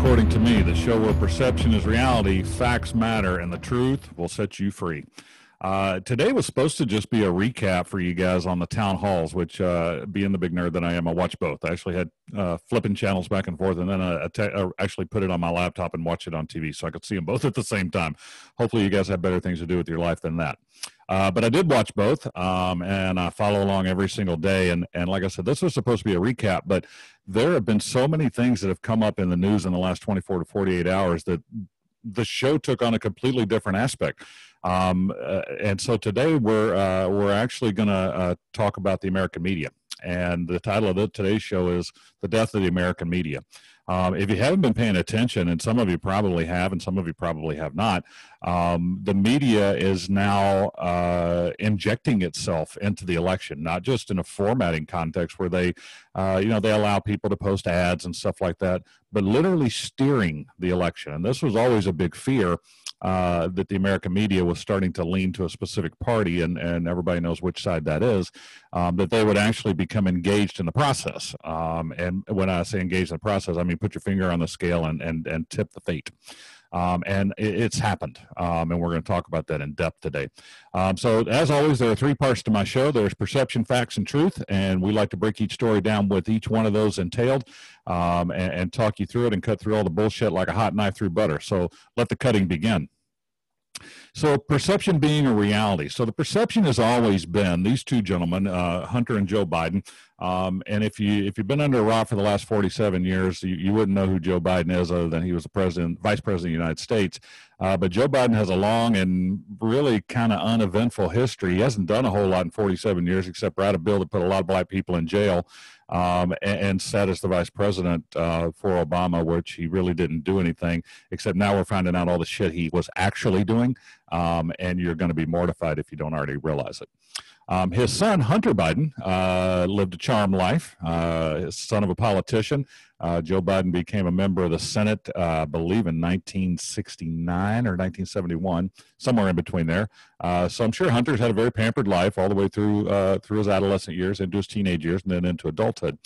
According to Me, the show where perception is reality, facts matter, and the truth will set you free. Uh, today was supposed to just be a recap for you guys on the town halls, which, uh, being the big nerd that I am, I watch both. I actually had uh, flipping channels back and forth, and then I, I actually put it on my laptop and watch it on TV so I could see them both at the same time. Hopefully, you guys have better things to do with your life than that. Uh, but I did watch both, um, and I follow along every single day. And and like I said, this was supposed to be a recap, but there have been so many things that have come up in the news in the last 24 to 48 hours that the show took on a completely different aspect. Um, uh, and so today we're uh, we're actually going to uh, talk about the American media. And the title of the, today's show is "The Death of the American Media." Um, if you haven't been paying attention, and some of you probably have, and some of you probably have not, um, the media is now uh, injecting itself into the election, not just in a formatting context where they, uh, you know, they allow people to post ads and stuff like that, but literally steering the election. And this was always a big fear uh, that the American media was starting to lean to a specific party, and, and everybody knows which side that is, um, that they would actually become engaged in the process. Um, and when I say engaged in the process, I mean put your finger on the scale and, and, and tip the fate. Um, and it, it's happened. Um, and we're going to talk about that in depth today. Um, so, as always, there are three parts to my show there's perception, facts, and truth. And we like to break each story down with each one of those entailed um, and, and talk you through it and cut through all the bullshit like a hot knife through butter. So, let the cutting begin. So perception being a reality. So the perception has always been these two gentlemen, uh, Hunter and Joe Biden. Um, and if you if you've been under a rock for the last 47 years, you, you wouldn't know who Joe Biden is other than he was the president, vice president of the United States. Uh, but Joe Biden has a long and really kind of uneventful history. He hasn't done a whole lot in 47 years except write a bill that put a lot of black people in jail um, and, and, sat as the vice president uh, for Obama, which he really didn't do anything, except now we're finding out all the shit he was actually doing. Um, and you're going to be mortified if you don't already realize it. Um, his son, Hunter Biden, uh, lived a charmed life. Uh, son of a politician. Uh, Joe Biden became a member of the Senate, uh, I believe, in 1969 or 1971, somewhere in between there. Uh, so I'm sure Hunter's had a very pampered life all the way through uh, through his adolescent years, into his teenage years, and then into adulthood.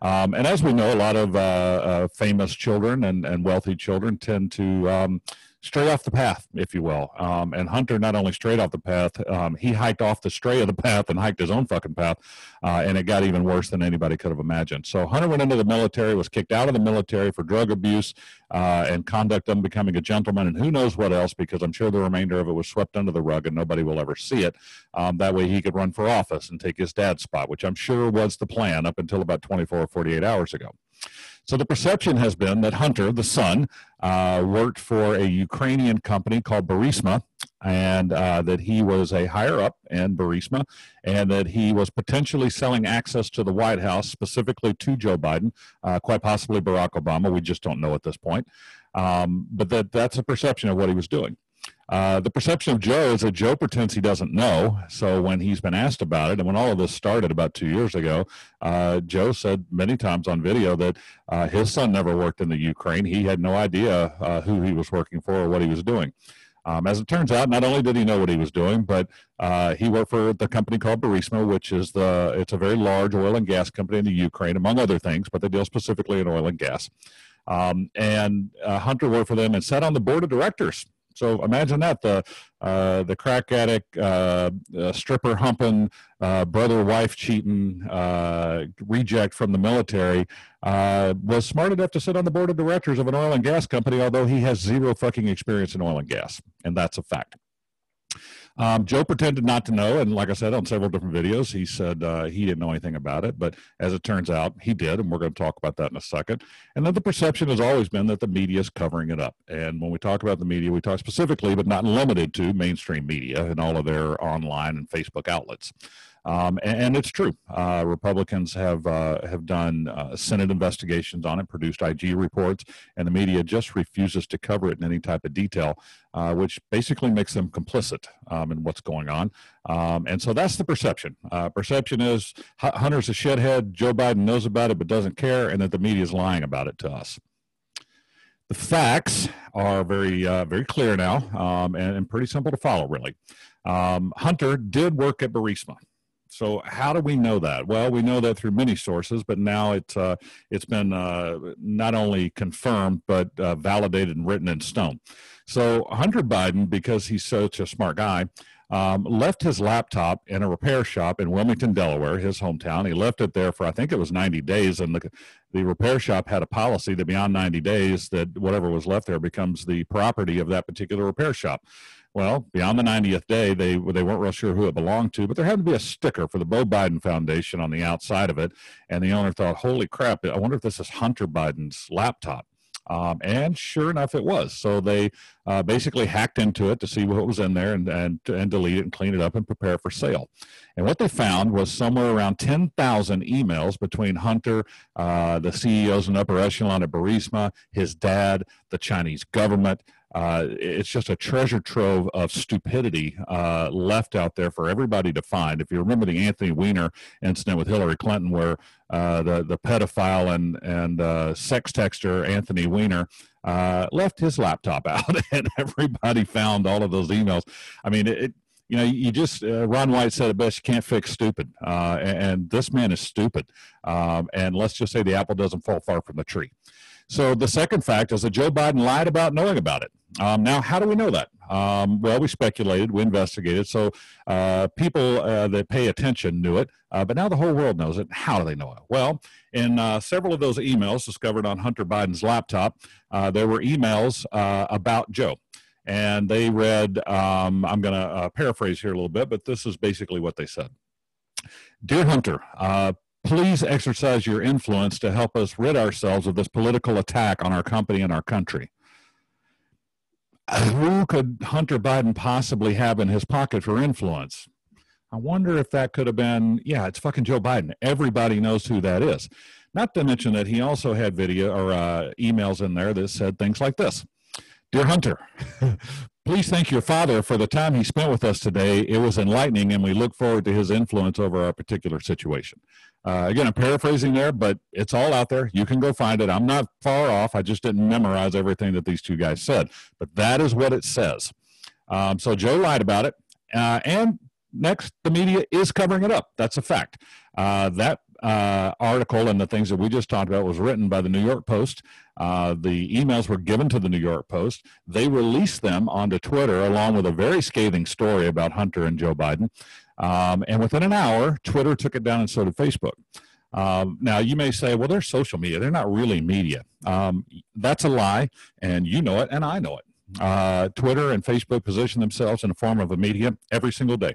Um, and as we know, a lot of famous children and, and wealthy children tend to um, straight off the path, if you will. Um, and Hunter not only straight off the path, um, he hiked off the stray of the path and hiked his own fucking path, uh, and it got even worse than anybody could have imagined. So Hunter went into the military, was kicked out of the military for drug abuse uh, and conduct unbecoming a gentleman, and who knows what else, because I'm sure the remainder of it was swept under the rug and nobody will ever see it. Um, that way he could run for office and take his dad's spot, which I'm sure was the plan up until about 24 or 48 hours ago. So the perception has been that Hunter, the son, uh, worked for a Ukrainian company called Burisma, and uh, that he was a higher up in Burisma, and that he was potentially selling access to the White House, specifically to Joe Biden, uh, quite possibly Barack Obama. We just don't know at this point. Um, but that, that's a perception of what he was doing. Uh, the perception of Joe is that Joe pretends he doesn't know. So when he's been asked about it, and when all of this started about two years ago, uh, Joe said many times on video that uh, his son never worked in the Ukraine. He had no idea uh, who he was working for or what he was doing. Um, as it turns out, not only did he know what he was doing, but uh, he worked for the company called Burisma, which is the it's a very large oil and gas company in the Ukraine, among other things, but they deal specifically in oil and gas. Um, and Hunter worked for them and sat on the board of directors so imagine that the uh, the crack addict, uh, uh, stripper humping, uh, brother wife cheating, uh, reject from the military was smart enough to sit on the board of directors of an oil and gas company, although he has zero fucking experience in oil and gas, and that's a fact. Um, Joe pretended not to know, and like I said on several different videos, he said uh, he didn't know anything about it. But as it turns out, he did, and we're going to talk about that in a second. And then the perception has always been that the media is covering it up. And when we talk about the media, we talk specifically, but not limited to, mainstream media and all of their online and Facebook outlets. Um, and, and, it's true. Uh, Republicans have uh, have done uh, Senate investigations on it, produced IG reports, and the media just refuses to cover it in any type of detail, uh, which basically makes them complicit um, in what's going on. Um, and so that's the perception. Uh, perception is Hunter's a shithead. Joe Biden knows about it but doesn't care, and that the media is lying about it to us. The facts are very uh, very clear now um, and, and, pretty simple to follow, really. Um, Hunter did work at Burisma. So how do we know that? Well, we know that through many sources, but now it's uh, it's been uh, not only confirmed but uh, validated and written in stone. So Hunter Biden, because he's such a smart guy, um, left his laptop in a repair shop in Wilmington, Delaware, his hometown. He left it there for I think it was 90 days, and the the repair shop had a policy that beyond 90 days, that whatever was left there becomes the property of that particular repair shop. Well, beyond the 90th day, they they weren't real sure who it belonged to, but there had to be a sticker for the Beau Biden Foundation on the outside of it, and the owner thought, "Holy crap! I wonder if this is Hunter Biden's laptop." Um, and sure enough, it was. So they uh, basically hacked into it to see what was in there and, and, and delete it and clean it up and prepare for sale. And what they found was somewhere around 10,000 emails between Hunter, uh, the CEOs and upper echelon at Burisma, his dad, the Chinese government, uh, it's just a treasure trove of stupidity uh, left out there for everybody to find. If you remember the Anthony Weiner incident with Hillary Clinton, where uh, the the pedophile and and uh, sex texter Anthony Weiner uh, left his laptop out, and everybody found all of those emails. I mean, it, you know, you just uh, Ron White said it best: you can't fix stupid, uh, and, and, this man is stupid. Um, and let's just say the apple doesn't fall far from the tree. So the second fact is that Joe Biden lied about knowing about it. Um, now, how do we know that? Um, well, we speculated, we investigated. So uh, people uh, that pay attention knew it, uh, but now the whole world knows it. How do they know it? Well, in uh, several of those emails discovered on Hunter Biden's laptop, uh, there were emails uh, about Joe. And they read, um, I'm going to paraphrase here a little bit, but this is basically what they said. Dear Hunter, please exercise your influence to help us rid ourselves of this political attack on our company and our country who could Hunter Biden possibly have in his pocket for influence? I wonder if that could have been, yeah, it's fucking Joe Biden. Everybody knows who that is. Not to mention that he also had video or uh, emails in there that said things like this Dear Hunter, please thank your father for the time he spent with us today. It was enlightening, and we look forward to his influence over our particular situation. Uh, again, I'm paraphrasing there, but it's all out there. You can go find it. I'm not far off. I just didn't memorize everything that these two guys said, but that is what it says. Um, so Joe lied about it. Uh, and next, the media is covering it up. That's a fact. Uh, that uh, article and the things that we just talked about was written by the New York Post. Uh, the emails were given to the New York Post. They released them onto Twitter along with a very scathing story about Hunter and Joe Biden. Um, and within an hour, Twitter took it down and so did Facebook. Um, now, you may say, well, they're social media. They're not really media. Um, that's a lie, and you know it, and I know it. Uh, Twitter and Facebook position themselves in the form of a media every single day.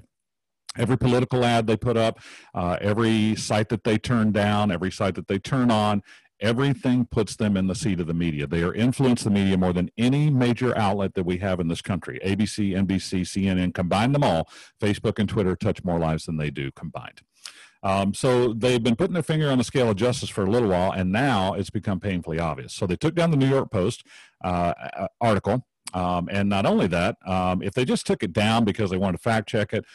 Every political ad they put up, uh, every site that they turn down, every site that they turn on, everything puts them in the seat of the media. They are influence the media more than any major outlet that we have in this country. ABC, NBC, CNN, combine them all. Facebook and Twitter touch more lives than they do combined. Um, so they've been putting their finger on the scale of justice for a little while, and now it's become painfully obvious. So they took down the New York Post uh, article. Um, and not only that, um, if they just took it down because they wanted to fact check it,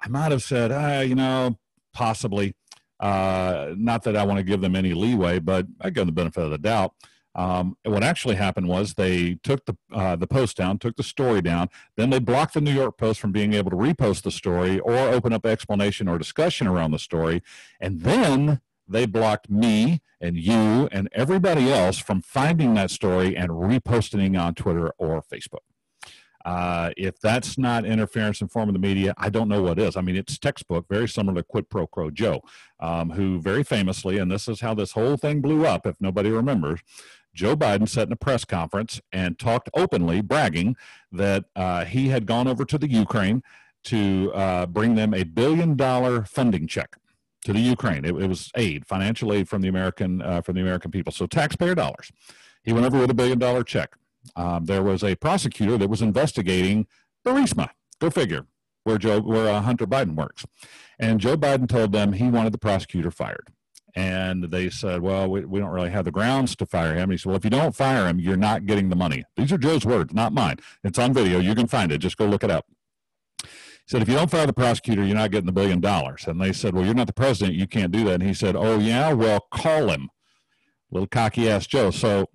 I might have said, ah, you know, possibly. Uh, not that I want to give them any leeway, but I give them the benefit of the doubt. Um, what actually happened was they took the uh, the post down, took the story down, then they blocked the New York Post from being able to repost the story or open up explanation or discussion around the story, and then they blocked me and you and everybody else from finding that story and reposting on Twitter or Facebook. Uh, if that's not interference in form of the media, I don't know what is. I mean, it's textbook, very similar to Quid Pro Quo Joe, um, who very famously, and this is how this whole thing blew up, if nobody remembers, Joe Biden sat in a press conference and talked openly, bragging that uh, he had gone over to the Ukraine to uh, bring them a billion dollar funding check to the Ukraine. It, it was aid, financial aid from the American uh, from the American people, so taxpayer dollars. He went over with a billion dollar check um, there was a prosecutor that was investigating Burisma. Go figure, where Joe, where uh, Hunter Biden works, and Joe Biden told them he wanted the prosecutor fired. And they said, "Well, we, we don't really have the grounds to fire him." And he said, "Well, if you don't fire him, you're not getting the money." These are Joe's words, not mine. It's on video. You can find it. Just go look it up. He said, if you don't fire the prosecutor, you're not getting the billion dollars. And they said, well, you're not the president. You can't do that. And he said, oh, yeah, well, call him. Little cocky ass Joe. So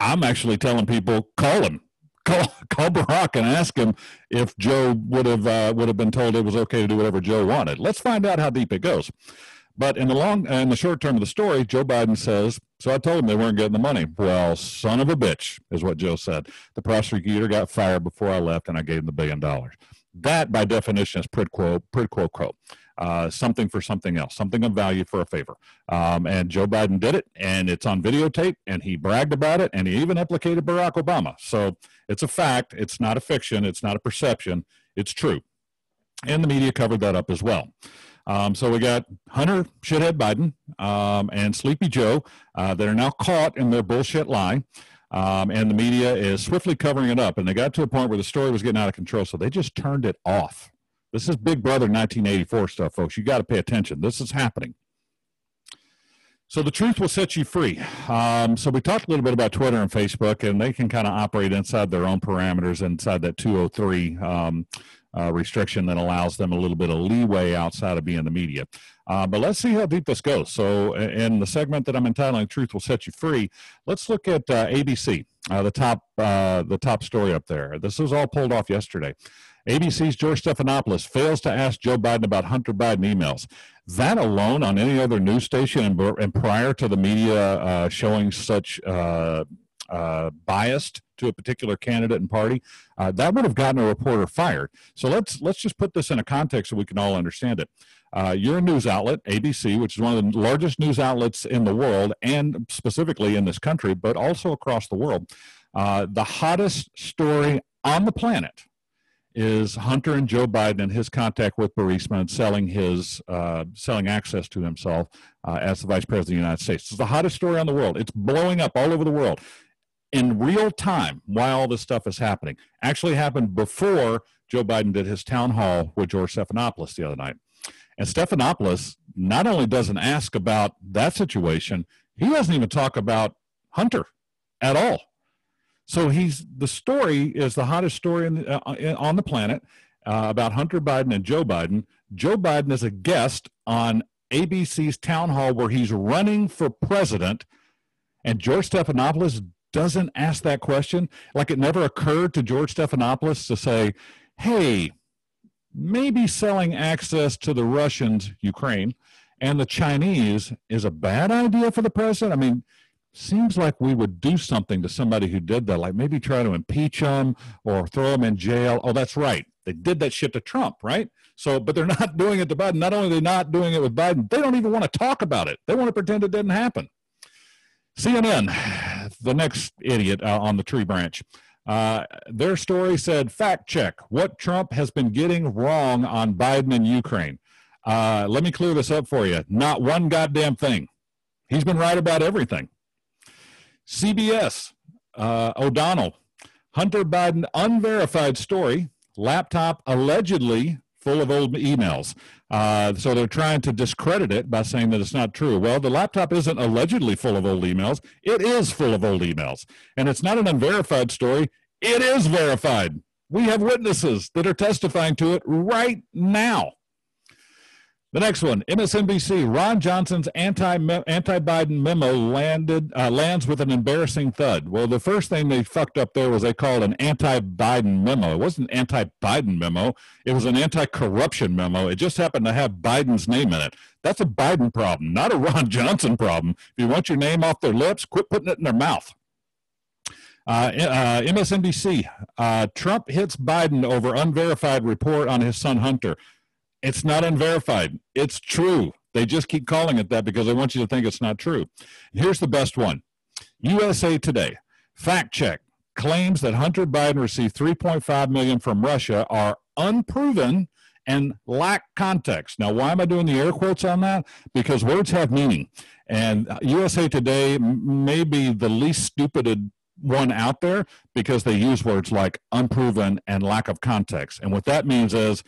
I'm actually telling people, call him. call, call Barack and ask him if Joe would have uh, would have been told it was okay to do whatever Joe wanted. Let's find out how deep it goes. But in the long, in the short term of the story, Joe Biden says, "So I told him they weren't getting the money." Well, son of a bitch, is what Joe said. The prosecutor got fired before I left, and I gave him the billion dollars. That, by definition, is quid quo, quid quo quo. Uh, something for something else, something of value for a favor. Um, and Joe Biden did it, and it's on videotape, and he bragged about it, and he even implicated Barack Obama. So it's a fact. It's not a fiction. It's not a perception. It's true. And the media covered that up as well. Um, so we got Hunter Shithead Biden um, and Sleepy Joe uh, that are now caught in their bullshit lie. Um, and the media is swiftly covering it up. And they got to a point where the story was getting out of control, so they just turned it off. This is Big Brother 1984 stuff, folks. You got to pay attention. This is happening. So the truth will set you free. Um, so we talked a little bit about Twitter and Facebook, and they can kind of operate inside their own parameters, inside that 203 um, uh, restriction that allows them a little bit of leeway outside of being the media. Uh, but let's see how deep this goes. So, in the segment that I'm entitling "Truth Will Set You Free," let's look at uh, ABC, uh, the top uh, the top story up there. This was all pulled off yesterday. ABC's George Stephanopoulos fails to ask Joe Biden about Hunter Biden emails. That alone, on any other news station, and, and prior to the media uh, showing such uh, biased to a particular candidate and party, uh, that would have gotten a reporter fired. So let's let's just put this in a context so we can all understand it. Uh, you're a news outlet, ABC, which is one of the largest news outlets in the world and specifically in this country, but also across the world. Uh, the hottest story on the planet is Hunter and Joe Biden and his contact with Burisma and selling his uh, selling access to himself uh, as the vice president of the United States. It's the hottest story on the world. It's blowing up all over the world in real time while all this stuff is happening. Actually happened before Joe Biden did his town hall with George Stephanopoulos the other night. And Stephanopoulos not only doesn't ask about that situation, he doesn't even talk about Hunter at all. So he's the story is the hottest story in, uh, on the planet uh, about Hunter Biden and Joe Biden. Joe Biden is a guest on ABC's town hall where he's running for president, and George Stephanopoulos doesn't ask that question, like it never occurred to George Stephanopoulos to say, hey, maybe selling access to the Russians, Ukraine, and the Chinese is a bad idea for the president? I mean, seems like we would do something to somebody who did that, like maybe try to impeach them or throw them in jail. Oh, that's right. They did that shit to Trump, right? So, but they're not doing it to Biden. Not only are they not doing it with Biden, they don't even want to talk about it. They want to pretend it didn't happen. CNN, the next idiot uh, on the tree branch. Uh, their story said, fact check what Trump has been getting wrong on Biden and Ukraine. Uh, let me clear this up for you. Not one goddamn thing. He's been right about everything. CBS, uh, O'Donnell, Hunter Biden unverified story, laptop allegedly full of old emails. Uh, so they're trying to discredit it by saying that it's not true. Well, the laptop isn't allegedly full of old emails. It is full of old emails. And it's not an unverified story. It is verified. We have witnesses that are testifying to it right now. The next one, MSNBC. Ron Johnson's anti anti Biden memo landed uh, lands with an embarrassing thud. Well, the first thing they fucked up there was they called an anti Biden memo. It wasn't an anti Biden memo. It was an anti corruption memo. It just happened to have Biden's name in it. That's a Biden problem, not a Ron Johnson problem. If you want your name off their lips, quit putting it in their mouth. Uh, uh, MSNBC. Uh, Trump hits Biden over unverified report on his son Hunter. It's not unverified. It's true. They just keep calling it that because they want you to think it's not true. Here's the best one USA Today. Fact check claims that Hunter Biden received 3.5 million from Russia are unproven and lack context. Now, why am I doing the air quotes on that? Because words have meaning. And USA Today may be the least stupid one out there because they use words like unproven and lack of context. And what that means is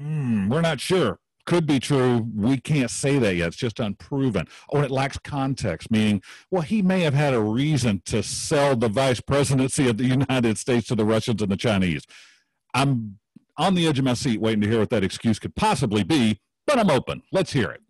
mm, we're not sure. Could be true. We can't say that yet. It's just unproven. Oh, it lacks context, meaning, well, he may have had a reason to sell the vice presidency of the United States to the Russians and the Chinese. I'm on the edge of my seat waiting to hear what that excuse could possibly be, but I'm open. Let's hear it.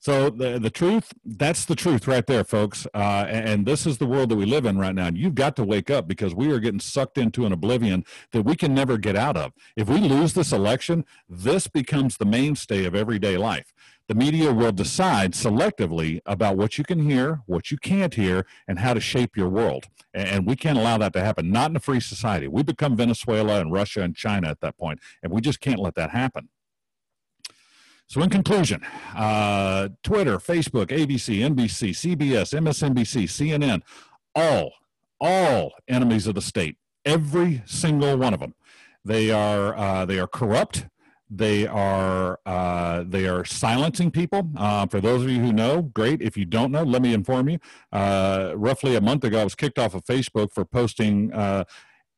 So the the truth, that's the truth right there, folks. Uh, and this is the world that we live in right now. And you've got to wake up because we are getting sucked into an oblivion that we can never get out of. If we lose this election, this becomes the mainstay of everyday life. The media will decide selectively about what you can hear, what you can't hear, and how to shape your world. And we can't allow that to happen. Not in a free society. We become Venezuela and Russia and China at that point, and we just can't let that happen. So, in conclusion, uh, Twitter, Facebook, ABC, NBC, CBS, MSNBC, CNN, all, all enemies of the state. Every single one of them. They are uh, they are corrupt. They are uh, they are silencing people. Uh, for those of you who know, great. If you don't know, let me inform you. Uh, roughly a month ago, I was kicked off of Facebook for posting uh,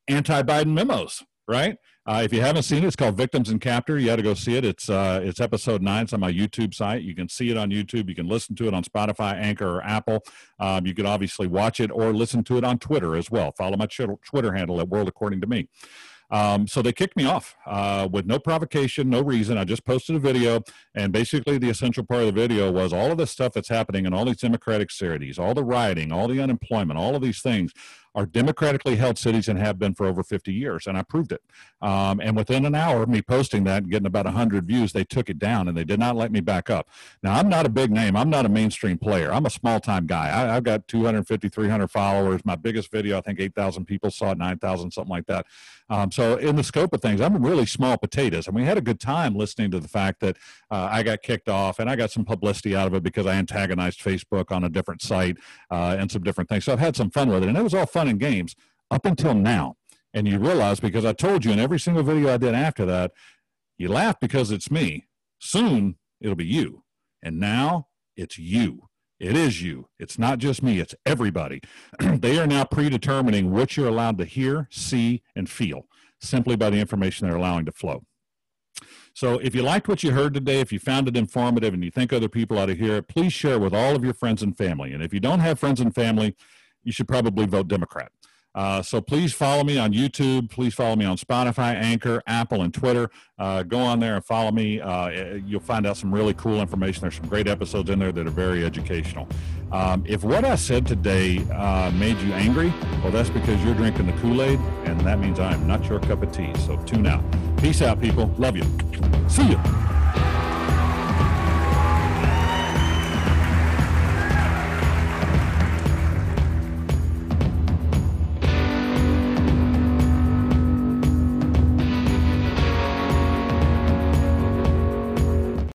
anti-Biden memos. Right. Uh, if you haven't seen it, it's called Victims and Captor. You got to go see it. It's uh, it's episode nine. It's on my YouTube site. You can see it on YouTube. You can listen to it on Spotify, Anchor, or Apple. Um, you can obviously watch it or listen to it on Twitter as well. Follow my Twitter handle at World According to Me. Um, so they kicked me off uh, with no provocation, no reason. I just posted a video, and basically the essential part of the video was all of the stuff that's happening in all these democratic cities, all the rioting, all the unemployment, all of these things are democratically held cities and have been for over 50 years. And I proved it. Um, and within an hour of me posting that and getting about 100 views, they took it down and they did not let me back up. Now, I'm not a big name. I'm not a mainstream player. I'm a small time guy. I, have got 250, 300 followers. My biggest video, I think 8,000 people saw it, 9,000, something like that. Um, so, in the scope of things, I'm really small potatoes. And we had a good time listening to the fact that uh, I got kicked off and I got some publicity out of it because I antagonized Facebook on a different site uh, and some different things. So, I've had some fun with it. And it was all fun fun and games up until now. And you realize because I told you in every single video I did after that, you laugh because it's me. Soon it'll be you. And now it's you. It is you. It's not just me, it's everybody. they are now predetermining what you're allowed to hear, see, and feel simply by the information they're allowing to flow. So if you liked what you heard today, if you found it informative and you think other people ought to hear it, please share it with all of your friends and family. And if you don't have friends and family, you should probably vote Democrat. Uh, so please follow me on YouTube. Please follow me on Spotify, Anchor, Apple, and Twitter. Uh, go on there and follow me. Uh, you'll find out some really cool information. There's some great episodes in there that are very educational. Um, if what I said today uh, made you angry, well, that's because you're drinking the Kool Aid, and that means I am not your cup of tea. So tune out. Peace out, people. Love you. See you.